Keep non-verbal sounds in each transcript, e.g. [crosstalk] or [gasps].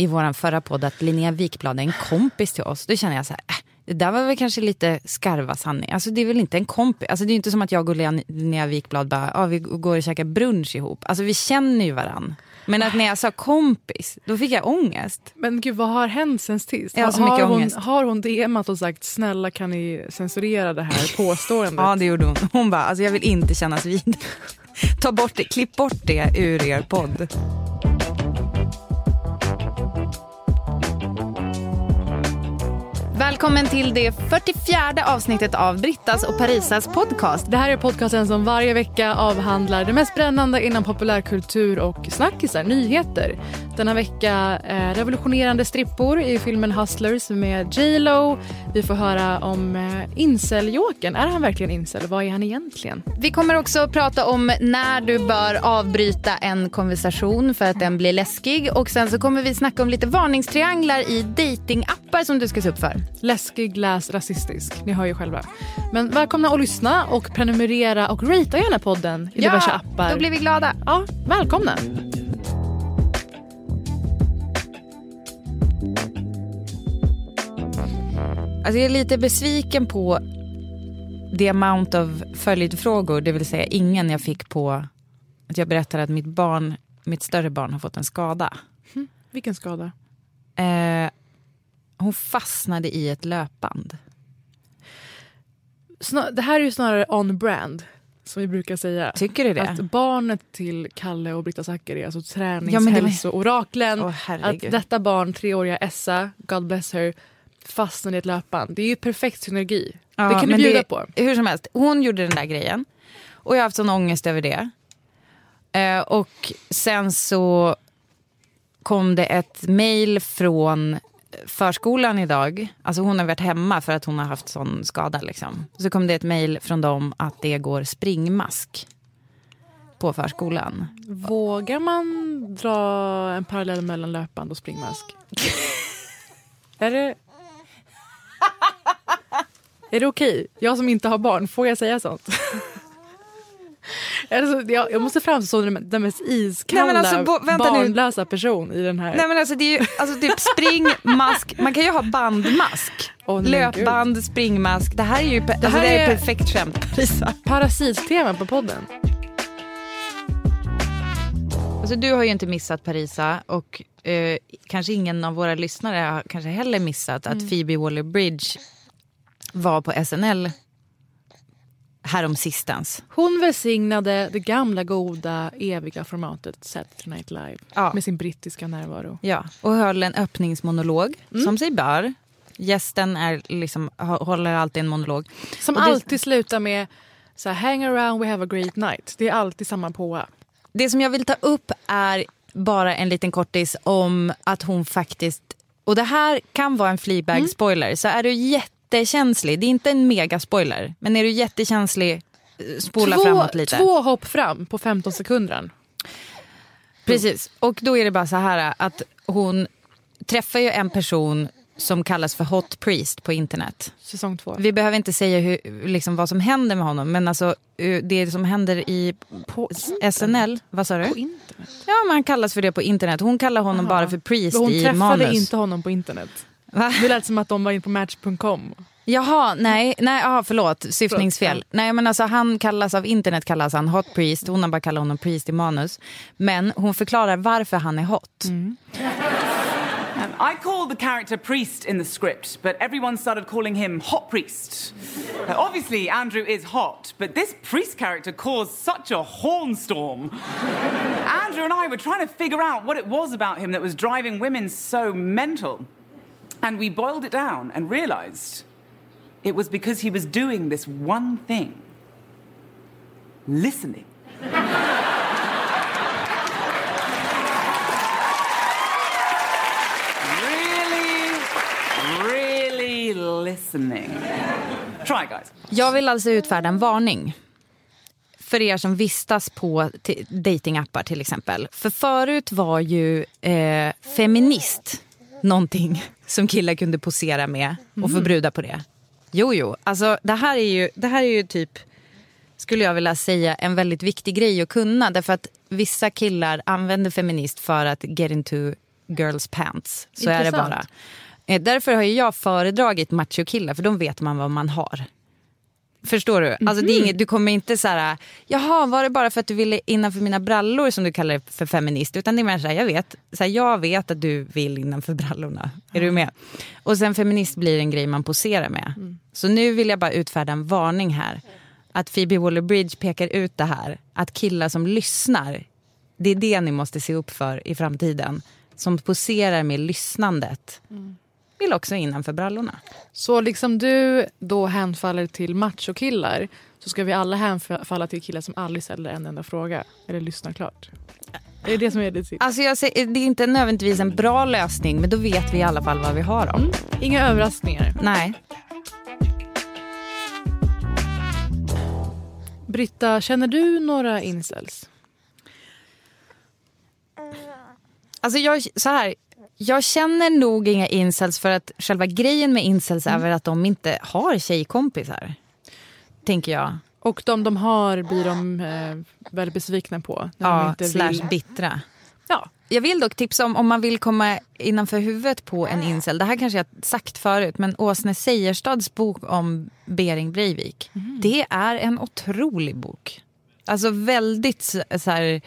i vår förra podd att Linnea Wikblad är en kompis till oss. Då känner jag så här, äh, det där var väl kanske lite skarva sanning. Alltså det är väl inte en kompis. Alltså det är inte som att jag och Linnea Wikblad bara, ah, vi går och käkar brunch ihop. Alltså vi känner ju varann. Men att när jag sa kompis, då fick jag ångest. Men gud, vad har hänt sen sist? Jag har så mycket hon, ångest. har hon DMat och sagt snälla kan ni censurera det här påståendet? [laughs] Ja, det gjorde hon. Hon bara, alltså jag vill inte kännas vid. [laughs] Ta bort det, klipp bort det ur er podd. Välkommen till det 44 avsnittet av Brittas och Parisas podcast. Det här är podcasten som varje vecka avhandlar det mest brännande inom populärkultur och snackisar, nyheter. Denna vecka eh, revolutionerande strippor i filmen Hustlers med J Lo. Vi får höra om eh, inceljokern. Är han verkligen incel? Vad är han egentligen? Vi kommer också prata om när du bör avbryta en konversation för att den blir läskig. Och sen så kommer vi snacka om lite varningstrianglar i datingappar som du ska se upp för. Läskig, läs, rasistisk. Ni hör ju själva. Men välkomna att lyssna och prenumerera och ratea gärna podden i diverse appar. då blir vi glada. Ja, välkomna. Alltså jag är lite besviken på the amount of följdfrågor, det vill säga ingen jag fick på att jag berättade att mitt barn, mitt större barn har fått en skada. Vilken skada? Eh, hon fastnade i ett löpband. Snar, det här är ju snarare on brand. Som vi brukar säga. Tycker du det? Att barnet till Kalle och Britta Zackari, alltså Ja, men det- träningshälsooraklen. Åh, att detta barn, treåriga Essa, God bless her, fastnade i ett löpband. Det är ju perfekt synergi. Ja, det kan du bjuda det- på. Hur som helst, hon gjorde den där grejen. Och jag har haft sån ångest över det. Eh, och sen så kom det ett mejl från förskolan idag. Alltså hon har varit hemma för att hon har haft sån skada. Liksom. Så kom det ett mejl från dem att det går springmask på förskolan. Vågar man dra en parallell mellan löpband och springmask? [laughs] är det... Är det okej? Jag som inte har barn, får jag säga sånt? [laughs] Alltså, jag, jag måste framstå som den mest iskalla, Nej, men alltså, bo- vänta nu. barnlösa person i den här. Nej men alltså det är ju alltså typ springmask, man kan ju ha bandmask. Gud. Löpband, springmask. Det här är ju pe- alltså, här det är är- perfekt skämt Parisa. Parasittema på podden. Alltså, du har ju inte missat Parisa och eh, kanske ingen av våra lyssnare har kanske heller missat Mm. att Phoebe Waller-Bridge var på SNL härom sistens. Hon välsignade det gamla goda eviga formatet Saturday Night Live Ja. med sin brittiska närvaro. Ja, och höll en öppningsmonolog Mm. som sig bör. Gästen är liksom, hå- håller alltid en monolog. Som det- alltid slutar med så här, hang around, we have a great night. Det är alltid samma påa. Det som jag vill ta upp är bara en liten kortis om att hon faktiskt, och det här kan vara en Fleabag spoiler, så är du jättekänslig, det är inte en megaspoiler, men är du jättekänslig, eh, spola två, framåt lite. två hopp fram på 15 sekunder. Precis, och då är det bara så här att hon träffar ju en person som kallas för Hot Priest på internet. Säsong två. Vi behöver inte säga hur, liksom, vad som händer med honom, men alltså, eh, det som händer i På SNL, vad sa du? På internet. Ja, men han kallas för det på internet. Hon kallar honom bara för Priest Men hon i träffade manus. inte honom på internet. Va? Det lät som att de var inne på match.com. Jaha, nej, nej aha, förlåt, syftningsfel. Förlåt, Nej, men alltså, han kallas av internet kallas han Hot Priest, hon har bara kallat honom Priest i manus. Men hon förklarar varför han är hot. Um, I called the character Priest in the script, but everyone started calling him Hot Priest. Uh, obviously, Andrew is hot, but this Priest character caused such a hornstorm. Andrew and I were trying to figure out what it was about him that was driving women so mental. And we boiled it down and realized it was because he was doing this one thing listening. really, really listening. Try, guys. Jag vill alltså utfärda en varning för er som vistas på datingappar till exempel. För förut var ju eh, feminist någonting som killar kunde posera med och få brudar på det. Jo, jo. Alltså, det, här är ju, det här är ju typ, skulle jag vilja säga, en väldigt viktig grej att kunna. Därför att vissa killar använder feminist för att get into girls pants. Så är det Intressant. bara. Eh, Därför har jag föredragit machokillar, för de vet man vad man har. Förstår du? Alltså det är inget, du kommer inte så här, jaha var det bara för att du ville innanför mina brallor som du kallar det för feminist. Utan det är mer så här, jag vet, så här, jag vet att du vill innanför brallorna. Är du med? Och sen feminist blir en grej man poserar med. Så nu vill jag bara utfärda en varning här. Att Phoebe Waller-Bridge pekar ut det här. Att killar som lyssnar, det är det ni måste se upp för i framtiden. Som poserar med lyssnandet. Vill också innanför brallorna. Så liksom du då hänfaller till machokillar så ska vi alla hänfalla till killar som aldrig ställer en enda fråga eller lyssnar klart. Det är det som är ditt tips. Alltså jag säger, det är inte nödvändigtvis en bra lösning, men då vet vi i alla fall vad vi har dem. Inga överraskningar. Nej. Britta, känner du några incels? Alltså jag, så här, jag känner nog inga incels för att själva grejen med incels är väl att de inte har tjejkompisar. Tänker jag. Och de de har blir de eh, väldigt besvikna på. De Ja, inte slash vill. bittra. Ja. Jag vill dock tipsa om, om man vill komma innanför huvudet på en incel. Det här kanske jag sagt förut, men Åsne Seierstads bok om Bering Breivik. Det är en otrolig bok. Alltså väldigt så här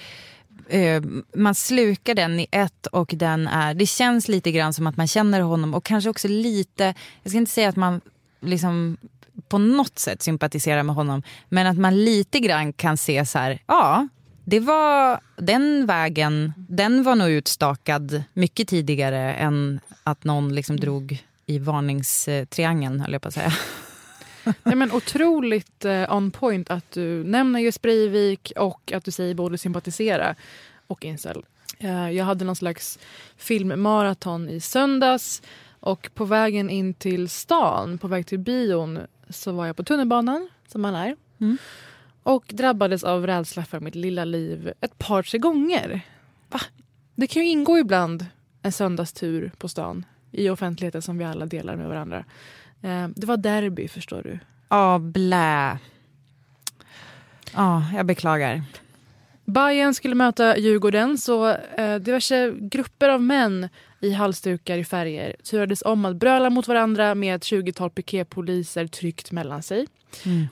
eh, man slukar den i ett och den är... Det känns lite grann som att man känner honom och kanske också lite... Jag ska inte säga att man liksom på något sätt sympatiserar med honom. Men att man lite grann kan se så här, ja, det var den vägen, den var nog utstakad mycket tidigare än att någon liksom drog i varningstriangeln, höll jag på att säga. [laughs] Nej, men otroligt eh, on point att du nämner just Breivik och att du säger både sympatisera och incel. Eh, jag hade någon slags filmmaraton i söndags och på vägen in till stan, på väg till bion, så var jag på tunnelbanan, som man är. Mm. Och drabbades av rädsla för mitt lilla liv ett par, tre gånger. Va? Det kan ju ingå ibland en söndagstur på stan i offentligheten som vi alla delar med varandra. Eh, det var derby, förstår du. Ja, blä. Ja, jag beklagar. Bayern skulle möta Djurgården så eh, diverse grupper av män i halsdukar i färger turades om att bröla mot varandra med ett 20-tal piketpoliser tryckt mellan sig.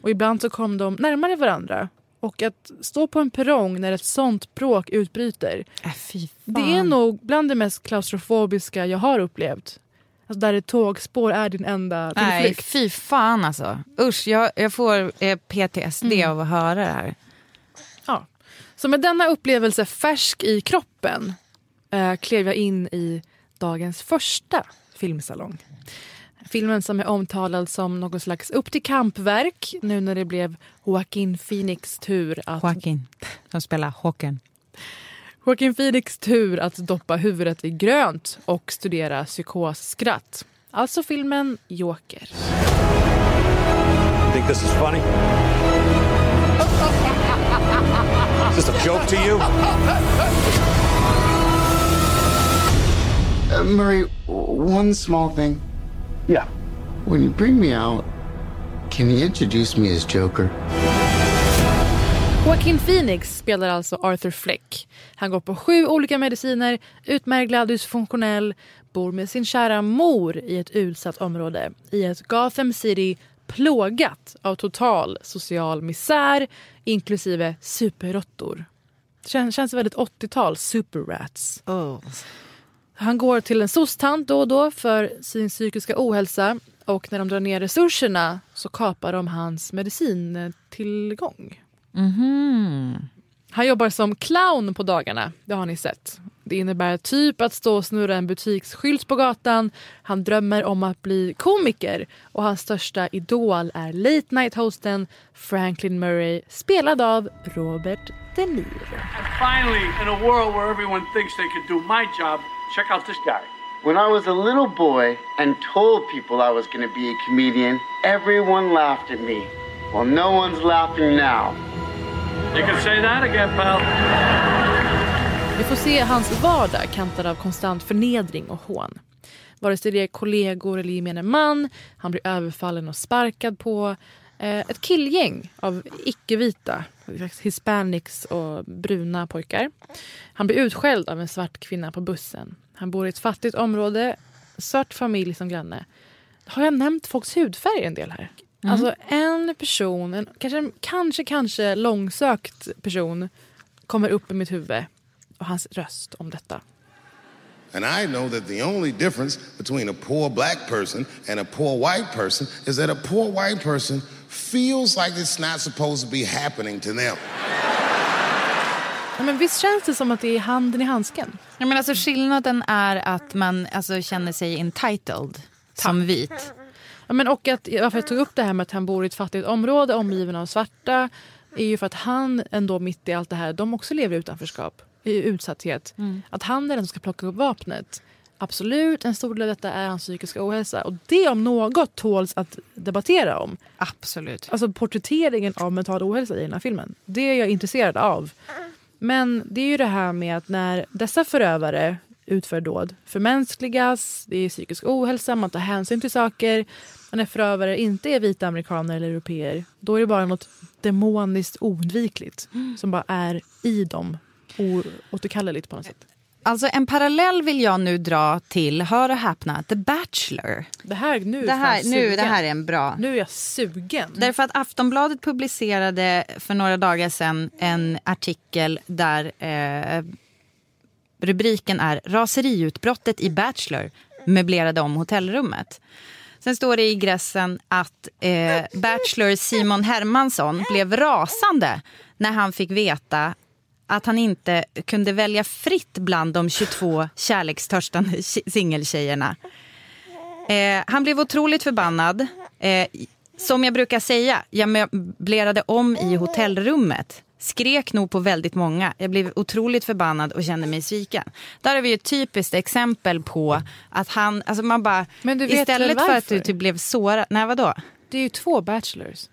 Och ibland så kom de närmare varandra. Och att stå på en perrong när ett sånt bråk utbryter Äh, det är nog bland det mest klaustrofobiska jag har upplevt. Alltså där ett tågspår är din enda Nej, fy fan alltså. Usch, jag, jag får eh, PTSD av att höra det här. Ja. Så med denna upplevelse färsk i kroppen eh, klev jag in i dagens första filmsalong. Filmen som är omtalad som något slags upp till kampverk nu när det blev Joaquin Phoenix tur att, Joaquin, som spelar Håkan. Joaquin Phoenix tur att doppa huvudet i grönt och studera psykosskratt. Alltså filmen Joker. Think this is funny? Is this a joke to you? Uh, Murray, one small thing. Yeah. When you bring me out, can you introduce me as Joker? Joaquin Phoenix spelar alltså Arthur Fleck. Han går på sju olika mediciner, utmärglad, dysfunktionell, bor med sin kära mor i ett utsatt område i ett Gotham City plågat av total social misär inklusive superråttor. Det känns, väldigt 80-tal, superrats. Han går till en soc-tant då och då för sin psykiska ohälsa och när de drar ner resurserna så kapar de hans medicintillgång. Han jobbar som clown på dagarna, det har ni sett. Det innebär typ att stå och snurra en butiksskylt på gatan. Han drömmer om att bli komiker och hans största idol är late night-hosten Franklin Murray spelad av Robert De Niro. Finally, in a world where everyone thinks they could do my job, check out this guy. When I was a little boy and told people I was going to be a comedian, everyone laughed at me. Well, no one's laughing now. You can say that again, pal. Vi får se hans vardag kantad av konstant förnedring och hån. Vare sig det är kollegor eller gemene man, han blir överfallen och sparkad på. Eh, ett killgäng av icke-vita, hispanics och bruna pojkar. Han blir utskälld av en svart kvinna på bussen. Han bor i ett fattigt område, svart familj som granne. Har jag nämnt folks hudfärg en del här? Alltså en person, en kanske, kanske, kanske långsökt person kommer upp i mitt huvud och hans röst om detta. And I know that the only difference between a poor black person and a poor white person is that a poor white person feels like it's not supposed to be happening to them. Ja, men visst känns det som att det är handen i handsken? Ja, men alltså, skillnaden är att man alltså, känner sig entitled som vit. Ja, men och att, varför jag tog upp det här med att han bor i ett fattigt område omgiven av svarta är ju för att han ändå mitt i allt det här, de också lever i utanförskap, i utsatthet. Att han är den som ska plocka upp vapnet. Absolut, en stor del av detta är hans psykiska ohälsa. Och det om något tåls att debattera om. Absolut. Alltså porträtteringen av mental ohälsa i den här filmen. Det är jag intresserad av. Men det är ju det här med att när dessa förövare utför dåd förmänskligas, det är psykisk ohälsa, man tar hänsyn till saker. Och när förövare inte är vita amerikaner eller europeer då är det bara något demoniskt oundvikligt som bara är i dem oåterkalleligt på något sätt. Alltså en parallell vill jag nu dra till, hör och häpna, The Bachelor. Det här, nu, Det här, nu, det här är en bra. nu är jag sugen. Därför att Aftonbladet publicerade för några dagar sedan en artikel där eh, rubriken är Raseriutbrottet i Bachelor möblerade om hotellrummet. Sen står det i ingressen att eh, Bachelor Simon Hermansson blev rasande när han fick veta att han inte kunde välja fritt bland de 22 kärlekstörstande [laughs] singeltjejerna. Eh, han blev otroligt förbannad. Eh, som jag brukar säga, jag möblerade om i hotellrummet. Skrek nog på väldigt många. Jag blev otroligt förbannad och kände mig sviken. Där har vi ett typiskt exempel på att han, alltså man bara, Men du vet istället för att du typ blev sårad, nej vadå? Det är ju två bachelors.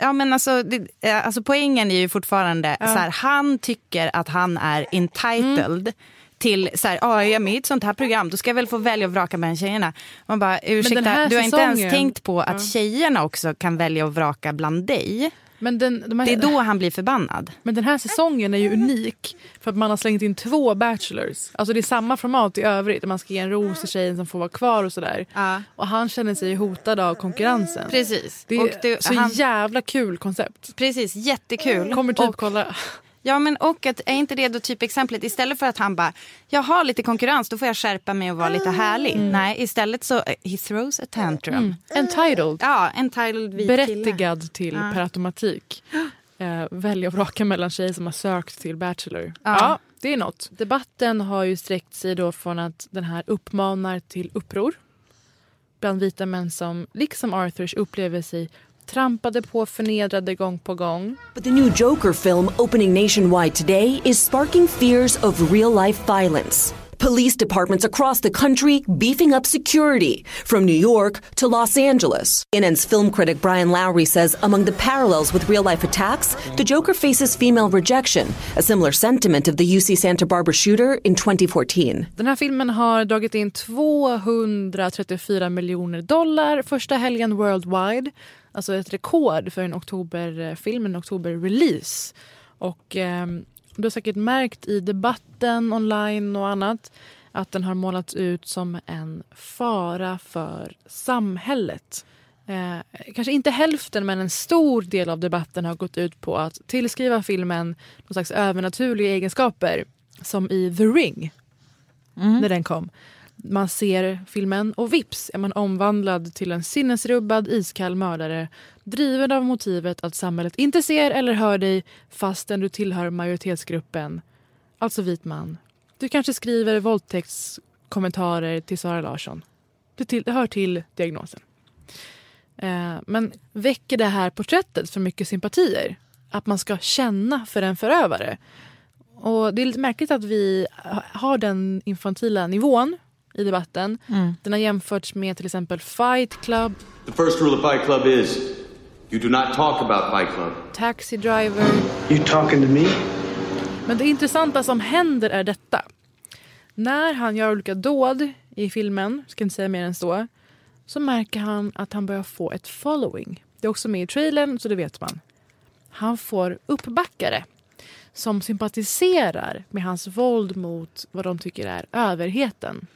Ja men alltså, det, eh, alltså poängen är ju fortfarande så här, han tycker att han är entitled till så här, ah, är jag med i ett sånt här program då ska jag väl få välja och vraka bland tjejerna. Man bara, ursäkta, du har inte ens säsongen- tänkt på att tjejerna också kan välja och vraka bland dig. Men den, de här, Det är då han blir förbannad. Men den här säsongen är ju unik för att man har slängt in två bachelors. Alltså det är samma format i övrigt. Man ska ge en ros till tjejen som får vara kvar och sådär. Ja. Och han känner sig hotad av konkurrensen. Precis. Det är det, så han, jävla kul koncept. precis, jättekul. Kommer typ och, kolla. Ja men och att, är inte det då typ exemplet istället för att han bara jag har lite konkurrens då får jag skärpa mig och vara lite härlig. Nej istället så eh, he throws a tantrum. Entitled. Ja, entitled vit kille. Berättigad till per automatik. [gasps] Eh, välja och vraka mellan tjejer som har sökt till Bachelor. Ja. Ja. det är något. Debatten har ju sträckt sig då från att den här uppmanar till uppror bland vita män som liksom Arthurs upplever sig trampade på, förnedrade gång på gång. But the new Joker film opening nationwide today is sparking fears of real life violence. Police departments across the country beefing up security, from New York to Los Angeles. CNN's film critic Brian Lowry says among the parallels with real life attacks, the Joker faces female rejection, a similar sentiment of the UC Santa Barbara shooter in 2014. Den här filmen har dragit in 234 miljoner dollar första helgen worldwide. Alltså ett rekord för en oktoberfilm, en oktober-release. Och eh, du har säkert märkt i debatten online och annat att den har målats ut som en fara för samhället. Eh, kanske inte hälften, men en stor del av debatten har gått ut på att tillskriva filmen någon slags övernaturliga egenskaper som i The Ring. när den kom. Man ser filmen och vips är man omvandlad till en sinnesrubbad iskall mördare driven av motivet att samhället inte ser eller hör dig fastän du tillhör majoritetsgruppen, alltså vit man. Du kanske skriver våldtäktskommentarer till Sara Larsson. Det, till, det hör till diagnosen. Eh, men väcker det här porträttet för mycket sympatier? Att man ska känna för en förövare? Och Det är lite märkligt att vi har den infantila nivån i debatten. Mm. Den har jämförts med till exempel Fight Club, The first rule of Fight Club is you do not talk about Fight Club. Taxi Driver. You talking to me? Men det intressanta som händer är detta. När han gör olika dåd i filmen, ska inte säga mer än så, så märker han att han börjar få ett following. Det är också med i trailern, så det vet man. Han får uppbackare som sympatiserar med hans våld mot vad de tycker är överheten.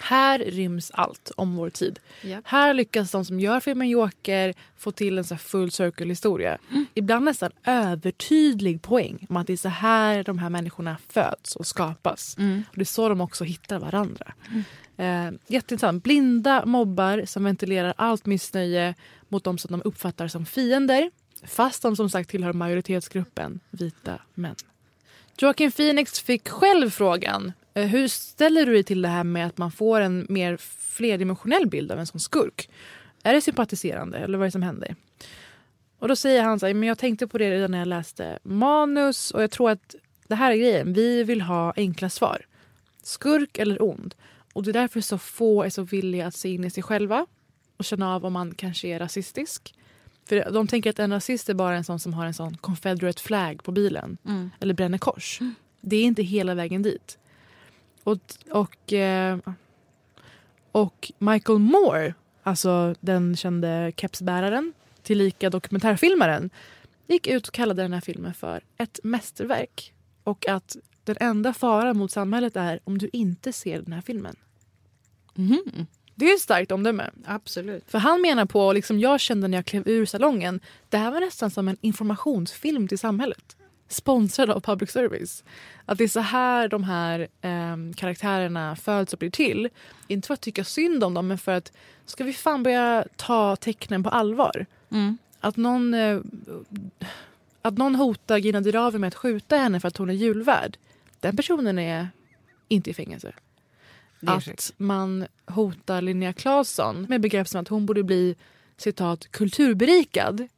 Här ryms allt om vår tid. Japp. Här lyckas de som gör filmen Joker få till en så full circle historia. Ibland nästan övertydlig poäng om att det är så här de här människorna föds och skapas. Och det är så de också hittar varandra. Eh, jätteintressant. Blinda mobbar som ventilerar allt missnöje mot de som de uppfattar som fiender fast de som sagt tillhör majoritetsgruppen vita män. Joaquin Phoenix fick själv frågan hur ställer du dig till det här med att man får en mer flerdimensionell bild av en sån skurk? Är det sympatiserande eller vad är det som händer? Och då säger han så här, men jag tänkte på det redan när jag läste manus och jag tror att det här är grejen. Vi vill ha enkla svar. Skurk eller ond. Och det är därför så få är så villiga att se in i sig själva och känna av om man kanske är rasistisk. För de tänker att en rasist är bara en sån som har en sån confederate flag på bilen. Mm. Eller bränner kors. Det är inte hela vägen dit. Och, och, eh, och Michael Moore, alltså den kände kepsbäraren tillika dokumentärfilmaren gick ut och kallade den här filmen för ett mästerverk. Och att den enda faran mot samhället är om du inte ser den här filmen. Det är ett starkt omdöme. Absolut. För han menar på, liksom jag kände när jag klev ur salongen, det här var nästan som en informationsfilm till samhället. Sponsrad av public service. Att det är så här de här ehm, karaktärerna föds och blir till. Inte för att tycka synd om dem, men för att ska vi fan börja ta tecknen på allvar? Mm. Att någon, eh, att någon hotar Gina Dirawi med att skjuta henne för att hon är julvärd. Den personen är inte i fängelse. Att sjukt. man hotar Linnea Claesson med begrepp som att hon borde bli citat kulturberikad.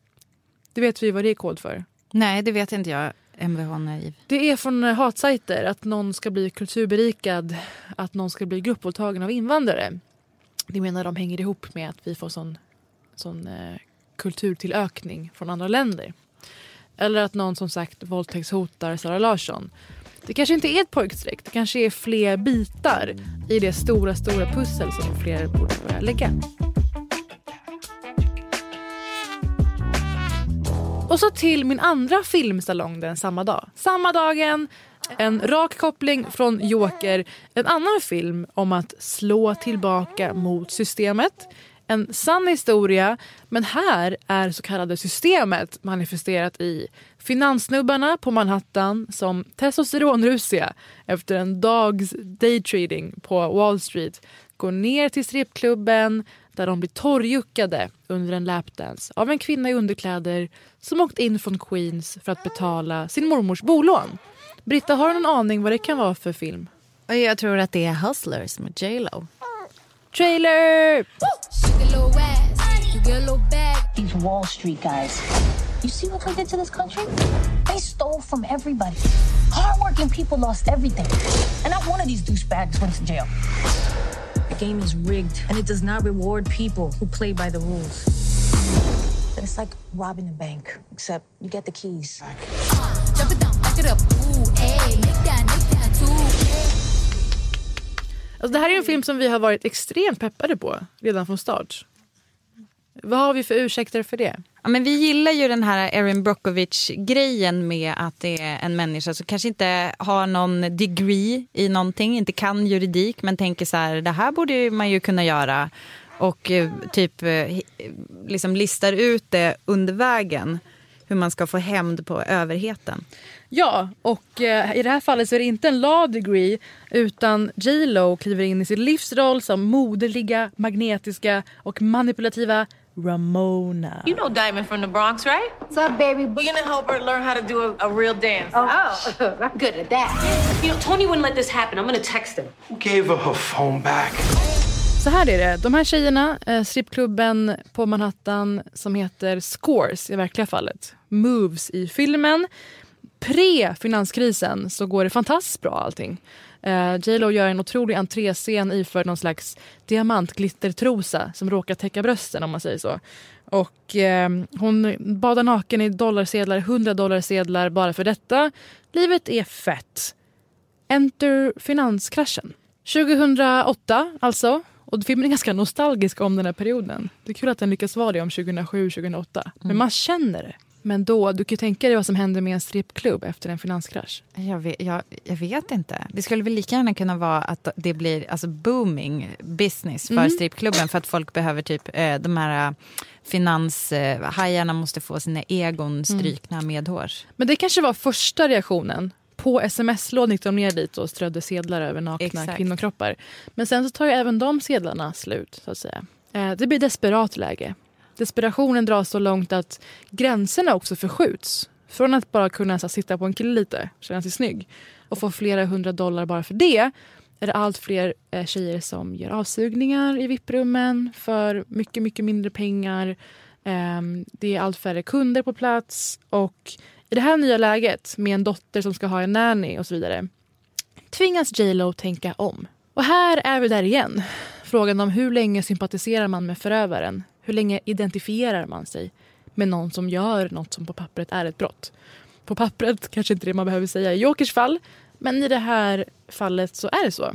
Det vet vi vad det är kod för. Nej, det vet inte jag. Mvh naiv. Det är från eh, hatsajter att någon ska bli kulturberikad, att någon ska bli gruppvåldtagen av invandrare. Det menar de hänger ihop med att vi får sån, sån eh, kulturtillökning från andra länder. Eller att någon som sagt våldtäktshotar Sara Larsson. Det kanske inte är ett pojkstreck, det kanske är fler bitar i det stora, stora pussel som fler borde börja lägga. Och så till min andra filmsalong den samma dag. Samma dagen, en rak koppling från Joker, en annan film om att slå tillbaka mot systemet. En sann historia, men här är så kallade systemet manifesterat i finanssnubbarna på Manhattan som testosteronrusiga efter en dags daytrading på Wall Street går ner till strippklubben där de blir torrjuckade under en lapdance av en kvinna i underkläder som åkt in från Queens för att betala sin mormors bolån. Britta, har du någon aning vad det kan vara för film? Jag tror att det är Hustlers med J Lo. Trailer! These Wall Street guys. You see what they did to this country? They stole from everybody. Hardworking people lost everything. And not one of these douchebags went to jail. The game is rigged, and it does not reward people who play by the rules. It's like robbing a bank, except you get the keys. Jump it down, back it up. Ooh, ayy. Make that, make that too. Alltså, det här är en film som vi har varit extremt peppade på redan från start. Vad har vi för ursäkter för det? Ja, men vi gillar ju den här Erin Brockovich-grejen med att det är en människa som kanske inte har någon degree i någonting, inte kan juridik men tänker så här, det här borde man ju kunna göra och eh, typ eh, liksom listar ut det under vägen. hur man ska få hämnd på överheten. Ja, och eh, i det här fallet så är det inte en law degree utan J Lo kliver in i sin livsroll som moderliga, magnetiska och manipulativa Ramona. You know Diamond from the Bronx, right? What's up, baby? We're gonna help her learn how to do a, a real dance. Oh, [laughs] I'm good at that. You know, Tony wouldn't let this happen. I'm gonna text him. Who gave her her phone back? Så här är det. De här tjejerna, eh, strippklubben på Manhattan som heter Scores i verkliga fallet, Moves i filmen. Pre-finanskrisen så går det fantastiskt bra allting. Eh, J Lo gör en otrolig entréscen iförd någon slags diamantglittertrosa som råkar täcka brösten om man säger så. Och eh, hon badar naken i dollarsedlar, 100 dollarsedlar bara för detta. Livet är fett. Enter finanskraschen. 2008 alltså. Och filmen är ganska nostalgisk om den här perioden. Det är kul att den lyckas vara det om 2007-2008. Men man känner det. Men då, du kan ju tänka dig vad som händer med en strippklubb efter en finanskrasch. Jag vet, jag, jag vet inte. Det skulle väl lika gärna kunna vara att det blir alltså booming business för Mm. strippklubben för att folk behöver typ eh, de här finanshajarna måste få sina egon strykna medhårs. Men det kanske var första reaktionen. På sms-lådan gick de ner dit och strödde sedlar över nakna Exakt. kvinnokroppar. Men sen så tar ju även de sedlarna slut. så att säga. Eh, Det blir desperat läge. Desperationen dras så långt att gränserna också förskjuts. Från att bara kunna så, sitta på en kille lite, känna sig snygg och få flera hundra dollar bara för det är det allt fler eh, tjejer som gör avsugningar i VIP-rummen för mycket, mycket mindre pengar. Ehm, det är allt färre kunder på plats och i det här nya läget med en dotter som ska ha en nanny och så vidare tvingas J Lo tänka om. Och här är vi där igen. Frågan om hur länge sympatiserar man med förövaren? Hur länge identifierar man sig med någon som gör något som på pappret är ett brott? På pappret kanske inte det man behöver säga i Jokers fall, men i det här fallet så är det så.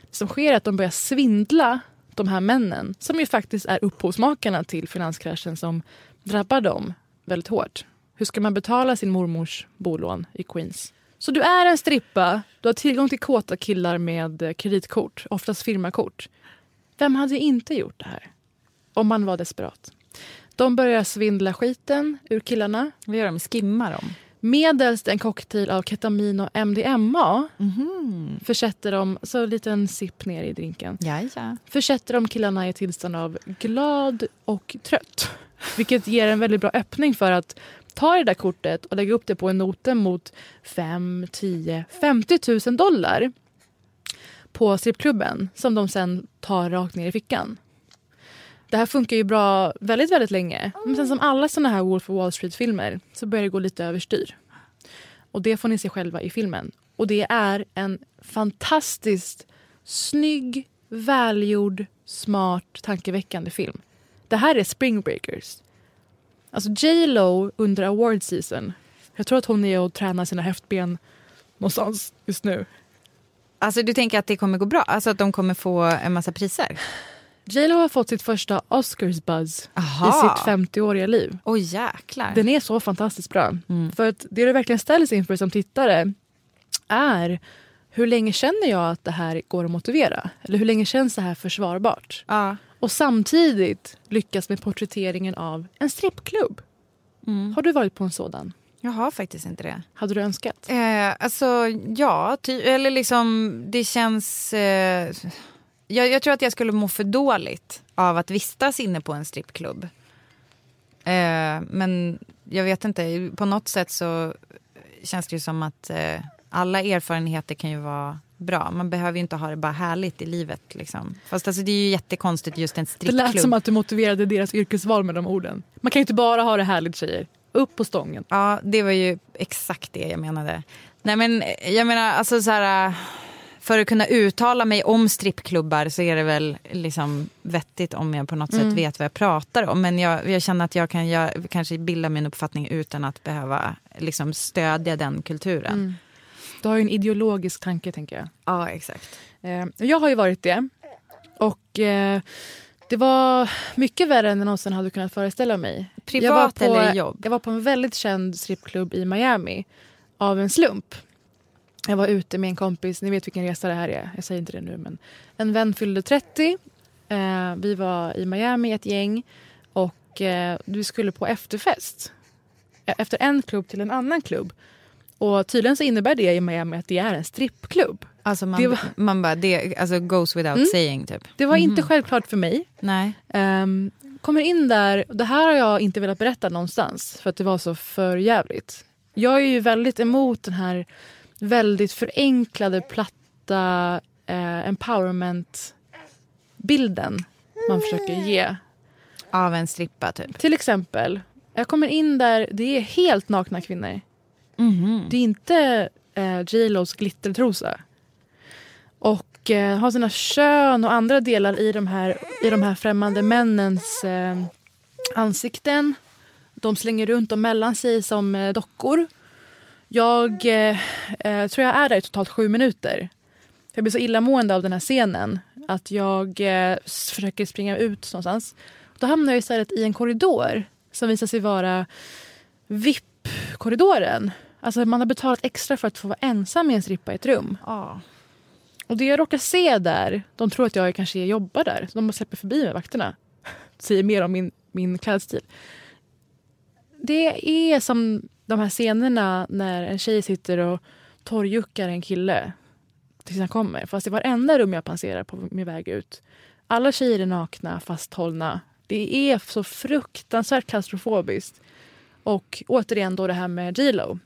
Det som sker är att de börjar svindla de här männen som ju faktiskt är upphovsmakarna till finanskraschen som drabbar dem väldigt hårt. Hur ska man betala sin mormors bolån i Queens? Så du är en strippa, du har tillgång till kåta killar med kreditkort, oftast firmakort. Vem hade inte gjort det här? Om man var desperat. De börjar svindla skiten ur killarna. Vad gör de? Skimmar dem? Medelst en cocktail av ketamin och MDMA försätter de, så en liten sipp ner i drinken. Ja, ja. Försätter de killarna i ett tillstånd av glad och trött. Vilket ger en väldigt bra öppning för att ta det där kortet och lägga upp det på en note mot 5, 10, 50 000 dollar på strippklubben som de sen tar rakt ner i fickan. Det här funkar ju bra väldigt, väldigt länge. Men sen som alla såna här Wolf of Wall Street-filmer så börjar det gå lite överstyr. Och det får ni se själva i filmen. Och det är en fantastiskt snygg, välgjord, smart, tankeväckande film. Det här är Spring Breakers. Alltså J Lo under award season. Jag tror att hon är och tränar sina häftben någonstans just nu. Alltså du tänker att det kommer gå bra? Alltså att de kommer få en massa priser? J Lo har fått sitt första Oscars buzz Aha. i sitt 50-åriga liv. Oj jäklar. Den är så fantastiskt bra. För att det du verkligen ställs inför som tittare är hur länge känner jag att det här går att motivera? Eller hur länge känns det här försvarbart? Ja. Och samtidigt lyckas med porträtteringen av en strippklubb. Har du varit på en sådan? Jag har faktiskt inte det. Hade du önskat? Eh, alltså, ja. Ty, eller liksom, det känns... Eh, jag, jag tror att jag skulle må för dåligt av att vistas inne på en strippklubb. Eh, men jag vet inte, på något sätt så känns det ju som att eh, alla erfarenheter kan ju vara bra. Man behöver ju inte ha det bara härligt i livet. Liksom. Fast alltså, det är ju jättekonstigt just en Det strippklubb. lät som att du motiverade deras yrkesval med de orden. Man kan ju inte bara ha det härligt tjejer. Upp på stången. Ja, det var ju exakt det jag menade. Nej men jag menar alltså så här. För att kunna uttala mig om strippklubbar så är det väl liksom vettigt om jag på något Mm. sätt vet vad jag pratar om. Men jag, jag känner att jag kan jag, kanske bilda min uppfattning utan att behöva liksom stödja den kulturen. Mm. Du har ju en ideologisk tanke tänker jag. Ja, exakt. Eh, jag har ju varit det. Och eh, det var mycket värre än jag någonsin hade kunnat föreställa mig. Privat på, eller jobb? Jag var på en väldigt känd strippklubb i Miami av en slump. Jag var ute med en kompis, ni vet vilken resa det här är, jag säger inte det nu men en vän fyllde 30. Eh, vi var i Miami ett gäng och eh, vi skulle på efterfest. efter en klubb till en annan klubb. Och tydligen så innebär det i Miami att det är en strippklubb. Alltså man, Det var- man bara, det alltså goes without Mm. saying typ. Det var inte Mhm. självklart för mig. Nej. Ehm, kommer in där, det här har jag inte velat berätta någonstans för att det var så för jävligt. Jag är ju väldigt emot den här väldigt förenklade, platta eh, empowerment-bilden man försöker ge. Av en strippa typ. Till exempel, jag kommer in där, det är helt nakna kvinnor. Mhm. Det är inte eh, J Los glittertrosa. Och eh, har sina kön och andra delar i de här, i de här främmande männens eh, ansikten. De slänger runt dem mellan sig som eh, dockor. Jag eh, eh, tror jag är där i totalt sju minuter. Jag blir så illamående av den här scenen att jag eh, försöker springa ut någonstans. Då hamnar jag istället i en korridor som visar sig vara VIP-korridoren. Alltså man har betalat extra för att få vara ensam i en strippa i ett rum. Och det jag råkar se där, de tror att jag kanske jobbar där. Så de släpper förbi mig, vakterna. [laughs] Säger mer om min, min klädstil. Det är som de här scenerna när en tjej sitter och torrjuckar en kille tills han kommer. Fast i varenda rum jag passerar på min väg ut. Alla tjejer är nakna, fasthållna. Det är så fruktansvärt klaustrofobiskt. Och återigen då det här med J.Lo.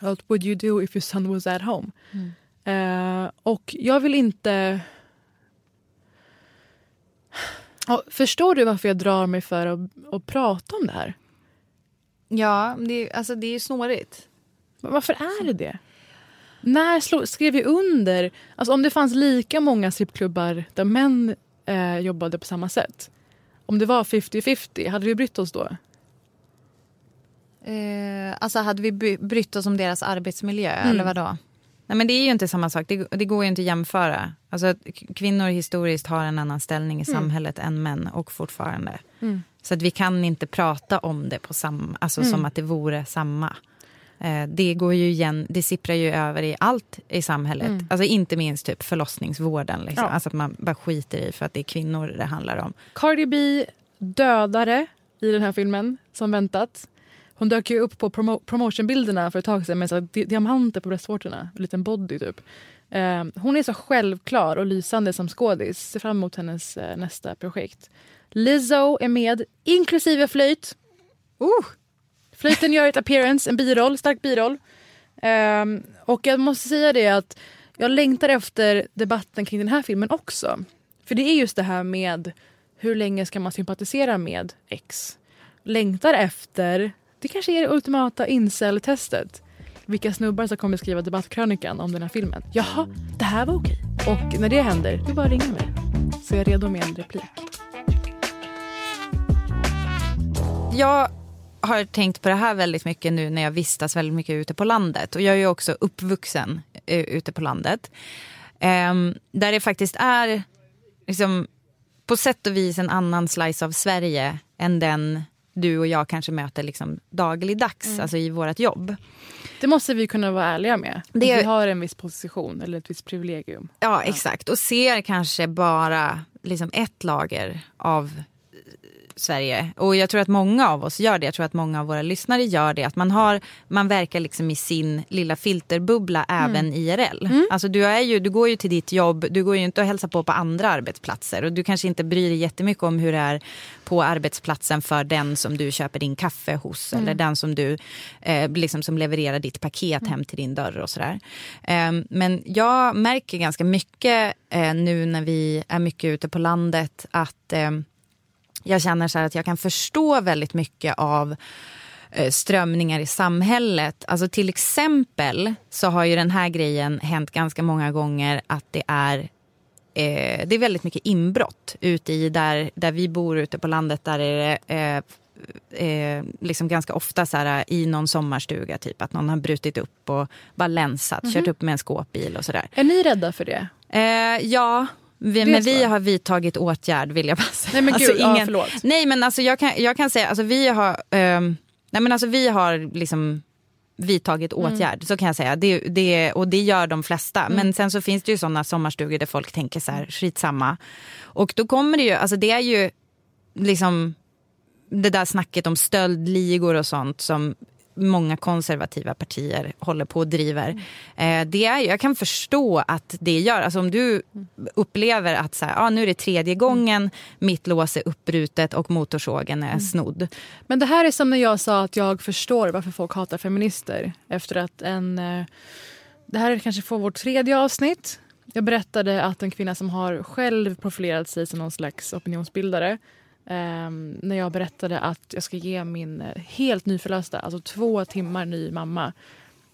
What would you do if your son was at home? Eh, och jag vill inte... Och förstår du varför jag drar mig för att, att prata om det här? Ja, det, är- alltså det är ju snårigt. Varför är det det? När skrev vi under? Alltså om det fanns lika många strippklubbar där män eh, jobbade på samma sätt. Om det var 50-50, hade vi brytt oss då? Eh, alltså hade vi brytt oss om deras arbetsmiljö Mm. eller vad då? Nej men det är ju inte samma sak, det, det går ju inte att jämföra. Alltså, kvinnor historiskt har en annan ställning i Mm. samhället än män och fortfarande. Mm. Så att vi kan inte prata om det på samma, alltså Mm. som att det vore samma. Eh, det går ju igen, det sipprar ju över i allt i samhället. Mm. Alltså inte minst typ förlossningsvården. Liksom. Ja. Alltså att man bara skiter i för att det är kvinnor det handlar om. Cardi B dödare i den här filmen, som väntat. Hon dök ju upp på promo- promotionbilderna för ett tag sedan med så di- diamanter på bröstvårtorna. En liten body typ. Eh, hon är så självklar och lysande som skådis. Ser fram emot hennes eh, nästa projekt. Lizzo är med, inklusive flöjt. Uh! Flöjten gör ett appearance, en biroll, stark biroll. Um, och jag måste säga det att jag längtar efter debatten kring den här filmen också. För det är just det här med hur länge ska man sympatisera med X? Längtar efter, det kanske är det ultimata incel-testet. Vilka snubbar som kommer skriva debattkrönikan om den här filmen. Jaha, det här var okej. Och när det händer, du bara ringa mig. Så är jag redo med en replik. Jag har tänkt på det här väldigt mycket nu när jag vistas väldigt mycket ute på landet. Och jag är ju också uppvuxen eh, ute på landet. Ehm, där det faktiskt är liksom, på sätt och vis en annan slice av Sverige än den du och jag kanske möter liksom dagligdags, Mm. alltså i vårt jobb. Det måste vi kunna vara ärliga med. Det- Vi har en viss position eller ett visst privilegium. Ja, exakt. Och ser kanske bara liksom ett lager av Sverige. Och jag tror att många av oss gör det. Jag tror att många av våra lyssnare gör det. Att man, har, man verkar liksom i sin lilla filterbubbla även IRL. Alltså du, är ju, du går ju till ditt jobb, du går ju inte och hälsar på på andra arbetsplatser. Och du kanske inte bryr dig jättemycket om hur det är på arbetsplatsen för den som du köper din kaffe hos. Mm. Eller den som du eh, liksom som levererar ditt paket hem till din dörr och sådär. Ehm, men jag märker ganska mycket eh, nu när vi är mycket ute på landet att ehm, jag känner så att jag kan förstå väldigt mycket av eh, strömningar i samhället. Alltså till exempel så har ju den här grejen hänt ganska många gånger att det är eh, det är väldigt mycket inbrott ute i där, där vi bor ute på landet. Där är det eh, eh, liksom ganska ofta så här, i någon sommarstuga typ att någon har brutit upp och bara länsat, Mhm. kört upp med en skåpbil och sådär. Är ni rädda för det? Eh, ja, vi, men vi har vidtagit åtgärd vill jag bara säga. Nej men gud, Alltså, ja, ingen- förlåt. Nej men alltså jag kan, jag kan säga, alltså vi har, ehm, nej men alltså vi har liksom vidtagit Mm. åtgärd, så kan jag säga. Det, det, och det gör de flesta. Mm. Men sen så finns det ju sådana sommarstugor där folk tänker så här, skitsamma. Och då kommer det ju, alltså det är ju liksom det där snacket om stöldligor och sånt som många konservativa partier håller på och driver. Eh, det är, jag kan förstå att det gör, alltså om du upplever att så här, ah, nu är det tredje gången mitt lås är uppbrutet och motorsågen är snodd. Men det här är som när jag sa att jag förstår varför folk hatar feminister. Efter att en... eh, Det här är kanske får vårt tredje avsnitt. Jag berättade att en kvinna som har själv profilerat sig som någon slags opinionsbildare ehm, när jag berättade att jag ska ge min eh, helt nyförlösta, alltså två timmar ny mamma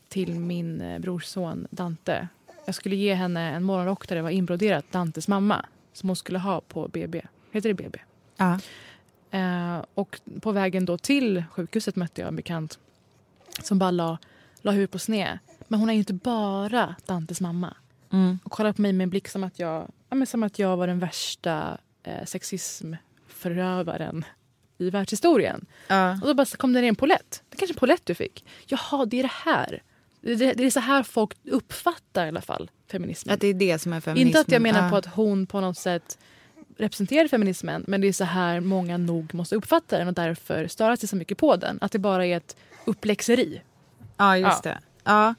till min eh, brorson Dante. Jag skulle ge henne en morgonrock där det var inbroderat Dantes mamma som hon skulle ha på BB. Heter det BB? Ja. Eh, och på vägen då till sjukhuset mötte jag en bekant som bara la, la huvudet på sned. Men hon är ju inte bara Dantes mamma. Mm. Och kollade på mig med en blick som att jag, ja, som att jag var den värsta eh, sexismförövaren i världshistorien. Och då bara kom det ner en polett. Det är kanske en polett du fick. Jaha, det är det här. Det, det, det är så här folk uppfattar i alla fall feminismen. Att det är det som är feminismen. Inte att jag menar Ja. på att hon på något sätt representerar feminismen men det är så här många nog måste uppfatta den och därför störa sig så mycket på den. Att det bara är ett uppläxeri. Ja, just det. Ja.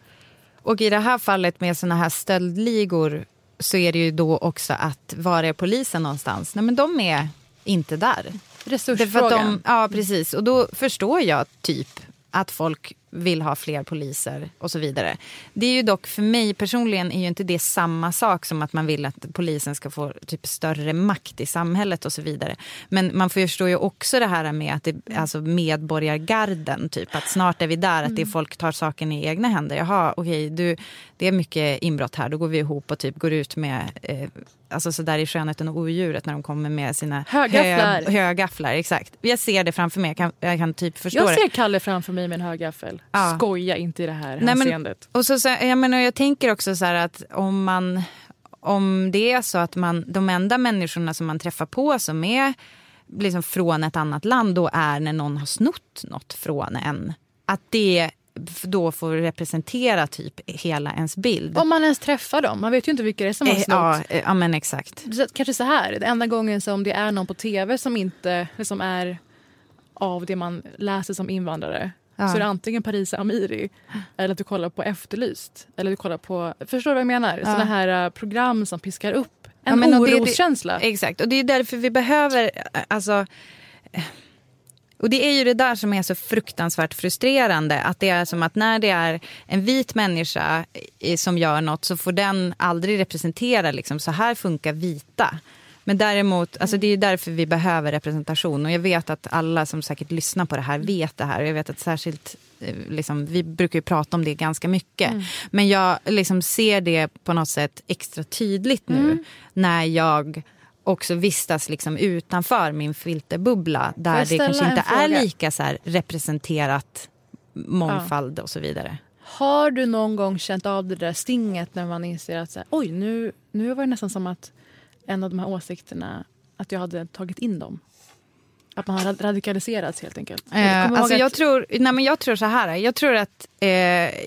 Och i det här fallet med såna här stöldligor så är det ju då också att var är polisen någonstans? Nej men de är inte där. Resursfrågan. De, ja precis. Och då förstår jag typ att folk vill ha fler poliser och så vidare. Det är ju dock för mig personligen är ju inte det samma sak som att man vill att polisen ska få typ större makt i samhället och så vidare. Men man förstår ju också det här med att det, alltså medborgargarden, typ att snart är vi där, att det är folk tar saken i egna händer. Jaha, okej, du, det är mycket inbrott här, då går vi ihop och typ går ut med eh, Alltså så där i Skönheten och odjuret när de kommer med sina Högafflar. hö- högafflar. Exakt. Jag ser det framför mig, jag kan, jag kan typ förstå Jag det. ser Kalle framför mig med en högaffel. Ja. Skoja inte i det här Nej, men, hänseendet. och så, så, jag, menar, jag tänker också så här att om man om det är så att man, de enda människorna som man träffar på som är liksom från ett annat land då är när någon har snott något från en. Att det då får representera typ hela ens bild. Om man ens träffar dem. Man vet ju inte vilka det är som har Eh, snott. ja, eh, ja, men exakt. Så, kanske så här, det enda gången som det är någon på tv som inte som är av det man läser som invandrare Ja. så är det antingen Parisa Amiri eller att du kollar på Efterlyst. Eller du kollar på, förstår du vad jag menar? Ja. Såna här uh, program som piskar upp Ja, en men och det- det- oroskänsla. Exakt, och det är därför vi behöver... eh, Alltså, eh, och det är ju det där som är så fruktansvärt frustrerande. Att det är som att när det är en vit människa eh, som gör något så får den aldrig representera liksom, så här funkar vita. Men däremot, alltså det är därför vi behöver representation. Och jag vet att alla som säkert lyssnar på det här vet det här. Och jag vet att särskilt, eh, liksom, vi brukar ju prata om det ganska mycket. Mm. Men jag liksom ser det på något sätt extra tydligt nu. Mm. När jag också vistas liksom utanför min filterbubbla. Där det kanske inte är lika så här representerat mångfald och så vidare. Har du någon gång känt av det där stinget när man inser att så här, oj nu, nu var det nästan som att en av de här åsikterna, att jag hade tagit in dem? Att man har radikaliserats helt enkelt. Jag Eh, ihåg alltså att- jag, tror, nej men jag tror så här. Jag, tror att, eh,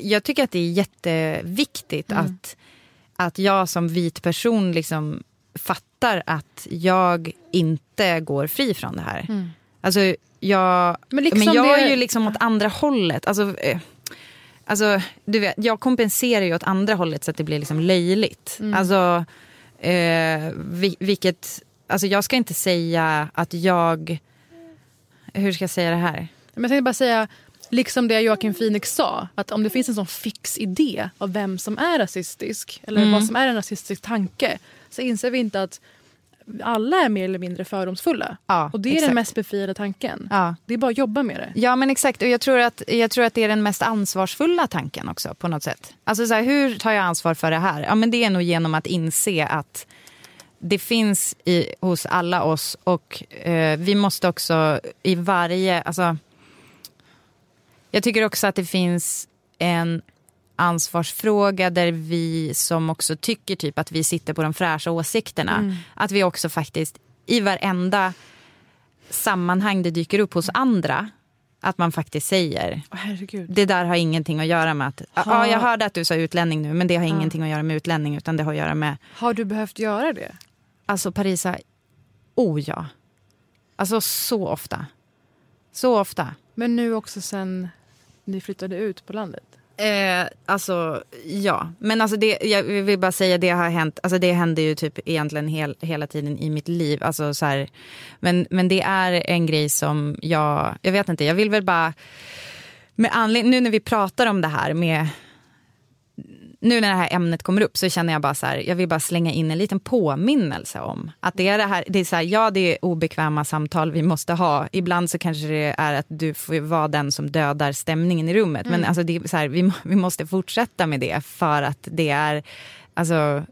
jag tycker att det är jätteviktigt Mm. att, att jag som vit person liksom fattar att jag inte går fri från det här. Mm. Alltså, jag, Men liksom men jag det- är ju liksom åt andra hållet. Alltså, eh, alltså, du vet, jag kompenserar ju åt andra hållet så att det blir liksom löjligt. Mm. Alltså, eh, vi, vilket, alltså, jag ska inte säga att jag... Hur ska jag säga det här? Men jag tänkte bara säga, liksom det Joakim Phoenix sa, att om det finns en sån fix idé av vem som är rasistisk eller Mm. vad som är en rasistisk tanke så inser vi inte att alla är mer eller mindre fördomsfulla. Ja, och det är exakt. den mest befriade tanken. Ja. Det är bara att jobba med det. Ja men exakt och jag tror, att, jag tror att det är den mest ansvarsfulla tanken också på något sätt. Alltså så här, hur tar jag ansvar för det här? Ja men det är nog genom att inse att det finns i, hos alla oss och eh, vi måste också i varje, alltså jag tycker också att det finns en ansvarsfråga där vi som också tycker typ att vi sitter på de fräscha åsikterna. Mm. Att vi också faktiskt i varenda sammanhang det dyker upp hos andra att man faktiskt säger herregud. det där har ingenting att göra med att ja, Ha- jag hörde att du sa utlänning nu men det har Ja. ingenting att göra med utlänning utan det har att göra med Har du behövt göra det? Alltså Parisa, oh ja. Alltså så ofta. Så ofta. Men nu också sen ni flyttade ut på landet? Eh, alltså, ja. Men alltså det, jag vill bara säga, det har hänt. Alltså det händer ju typ egentligen hel, hela tiden i mitt liv. Alltså så här, men, men det är en grej som jag, jag vet inte, jag vill väl bara, med anledning, nu när vi pratar om det här med nu när det här ämnet kommer upp så känner jag bara så här, jag vill bara slänga in en liten påminnelse om att det är det här, det är så här, ja det är obekväma samtal vi måste ha. Ibland så kanske det är att du får vara den som dödar stämningen i rummet. Mm. Men alltså det är så här, vi, vi måste fortsätta med det för att det är Alltså,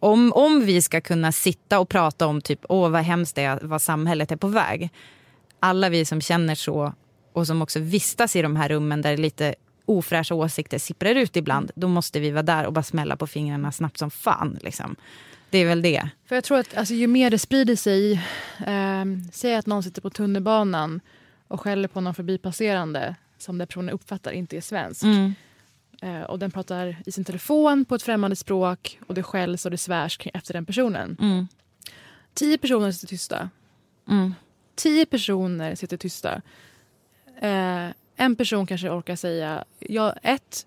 om, om vi ska kunna sitta och prata om typ, åh vad hemskt det är, vad samhället är på väg. Alla vi som känner så och som också vistas i de här rummen där lite ofräscha åsikter sipprar ut ibland, då måste vi vara där och bara smälla på fingrarna snabbt som fan. Liksom. Det är väl det. För jag tror att alltså, ju mer det sprider sig, eh, säg att någon sitter på tunnelbanan och skäller på någon förbipasserande som den personen uppfattar inte är svensk. Mm. Eh, och den pratar i sin telefon på ett främmande språk och det skälls och det svärs efter den personen. Mm. Tio personer sitter tysta. Mm. Tio personer sitter tysta. Eh, en person kanske orkar säga, ja, ett,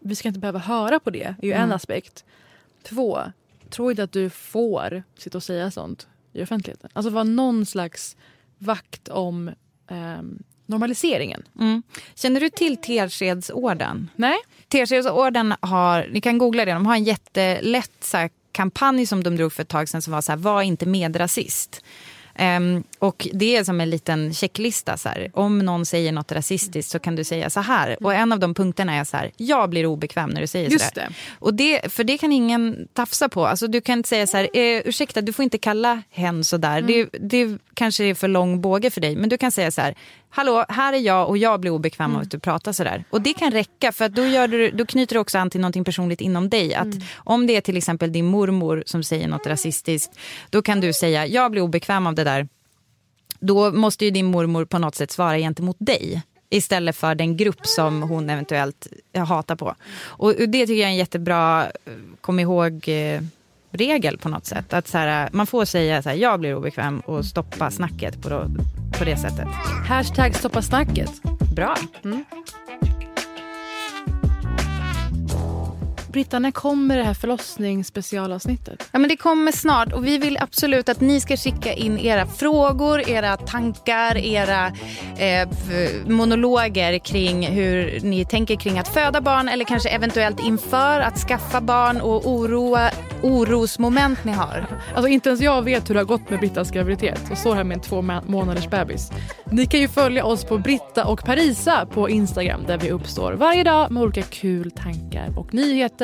vi ska inte behöva höra på det, är ju en Mm. aspekt. Två, tror inte att du får sitta och säga sånt i offentligheten. Alltså vara någon slags vakt om ehm, normaliseringen. Mm. Känner du till Teskedsorden? Nej. Teskedsorden har, ni kan googla det, de har en jättelätt så här, kampanj som de drog för ett tag sedan som var så här, var inte medrasist. Ehm, och det är som en liten checklista. Så här. Om någon säger något rasistiskt så kan du säga så här. Och en av de punkterna är så här, jag blir obekväm när du säger Just så där. det. Och det, för det kan ingen tafsa på. Alltså, du kan inte säga så här, eh, ursäkta du får inte kalla hen så där. Det, det kanske är för lång båge för dig. Men du kan säga så här, hallå här är jag och jag blir obekväm av att du pratar så där. Och det kan räcka för att då, gör du, då knyter du också an till någonting personligt inom dig. Att Om det är till exempel din mormor som säger något rasistiskt, då kan du säga, jag blir obekväm av det där då måste ju din mormor på något sätt svara gentemot dig istället för den grupp som hon eventuellt hatar på. Och det tycker jag är en jättebra, eh, kom ihåg, eh, regel på något sätt. Att så här, man får säga så här, jag blir obekväm och stoppa snacket på, på det sättet. Hashtag stoppa snacket. Bra. Britta, när kommer det här förlossningsspecialavsnittet? Ja, men det kommer snart och vi vill absolut att ni ska skicka in era frågor, era tankar, era eh, monologer kring hur ni tänker kring att föda barn eller kanske eventuellt inför att skaffa barn och oroa, orosmoment ni har. Alltså inte ens jag vet hur det har gått med Brittas graviditet och står här med en två månaders bebis. Ni kan ju följa oss på Britta och Parisa på Instagram där vi uppstår varje dag med olika kul tankar och nyheter.